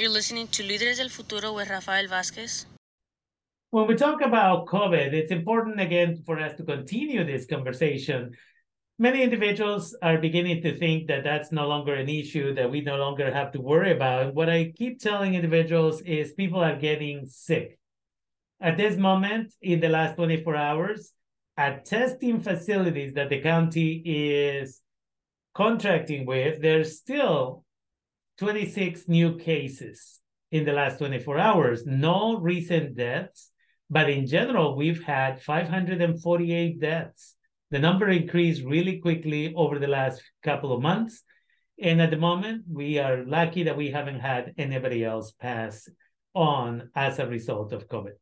You're listening to Líderes del Futuro with Rafael Vázquez. When we talk about COVID, it's important again for us to continue this conversation. Many individuals are beginning to think that that's no longer an issue that we no longer have to worry about. What I keep telling individuals is people are getting sick. At this moment, in the last 24 hours, at testing facilities that the county is contracting with, there's still 26 new cases in the last 24 hours. No recent deaths, but in general, we've had 548 deaths. The number increased really quickly over the last couple of months. And at the moment, we are lucky that we haven't had anybody else pass on as a result of COVID.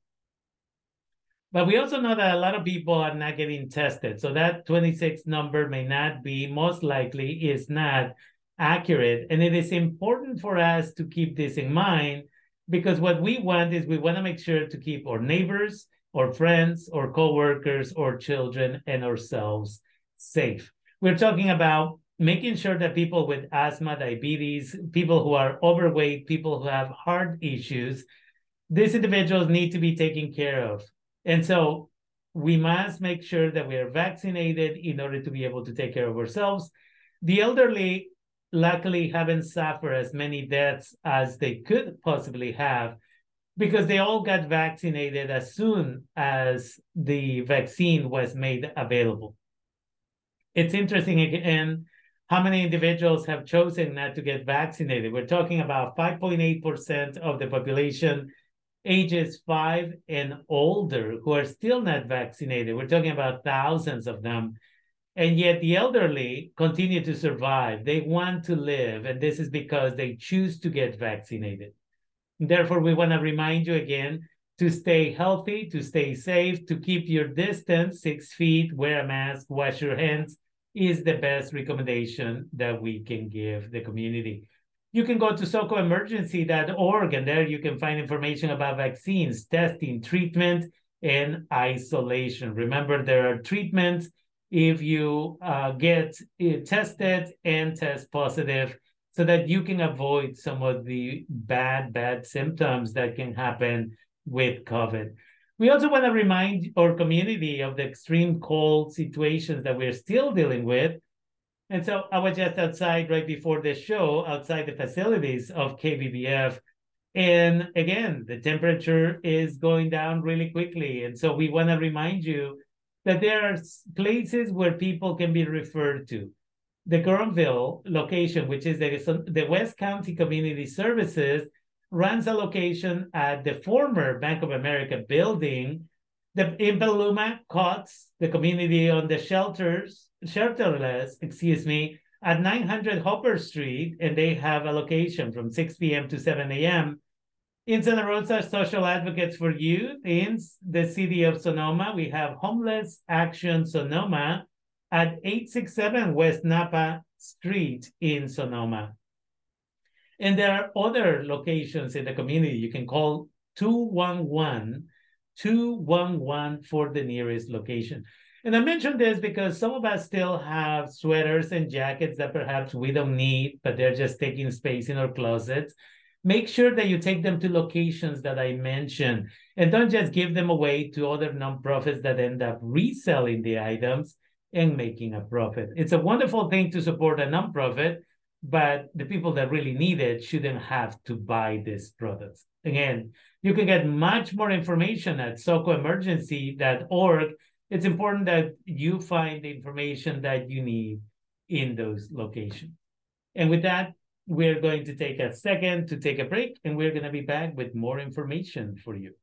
But we also know that a lot of people are not getting tested. So that 26 number may not be, most likely is not accurate. And it is important for us to keep this in mind because what we want is we want to make sure to keep our neighbors, our friends, or coworkers, our children, and ourselves safe. We're talking about making sure that people with asthma, diabetes, people who are overweight, people who have heart issues, these individuals need to be taken care of. And so we must make sure that we are vaccinated in order to be able to take care of ourselves. The elderly luckily haven't suffered as many deaths as they could possibly have because they all got vaccinated as soon as the vaccine was made available. It's interesting again how many individuals have chosen not to get vaccinated. We're talking about 5.8% of the population ages five and older who are still not vaccinated. We're talking about thousands of them. And yet the elderly continue to survive. They want to live. And this is because they choose to get vaccinated. Therefore, we want to remind you again to stay healthy, to stay safe, to keep your distance six feet, wear a mask, wash your hands is the best recommendation that we can give the community you can go to socoemergency.org and there you can find information about vaccines, testing, treatment, and isolation. Remember, there are treatments if you uh, get uh, tested and test positive so that you can avoid some of the bad, bad symptoms that can happen with COVID. We also want to remind our community of the extreme cold situations that we're still dealing with and so I was just outside right before the show, outside the facilities of KBBF. And again, the temperature is going down really quickly. And so we want to remind you that there are places where people can be referred to. The Guerneville location, which is the, the West County Community Services, runs a location at the former Bank of America building. The, in Petaluma, COTS, the community on the shelters, shelterless, excuse me, at 900 Hopper Street, and they have a location from 6 p.m. to 7 a.m. In Santa Rosa, Social Advocates for Youth. In the city of Sonoma, we have Homeless Action Sonoma at 867 West Napa Street in Sonoma. And there are other locations in the community. You can call 211 211 for the nearest location. And I mentioned this because some of us still have sweaters and jackets that perhaps we don't need, but they're just taking space in our closets. Make sure that you take them to locations that I mentioned and don't just give them away to other nonprofits that end up reselling the items and making a profit. It's a wonderful thing to support a nonprofit, but the people that really need it shouldn't have to buy these products. Again, you can get much more information at socoemergency.org it's important that you find the information that you need in those locations. And with that, we're going to take a second to take a break, and we're going to be back with more information for you.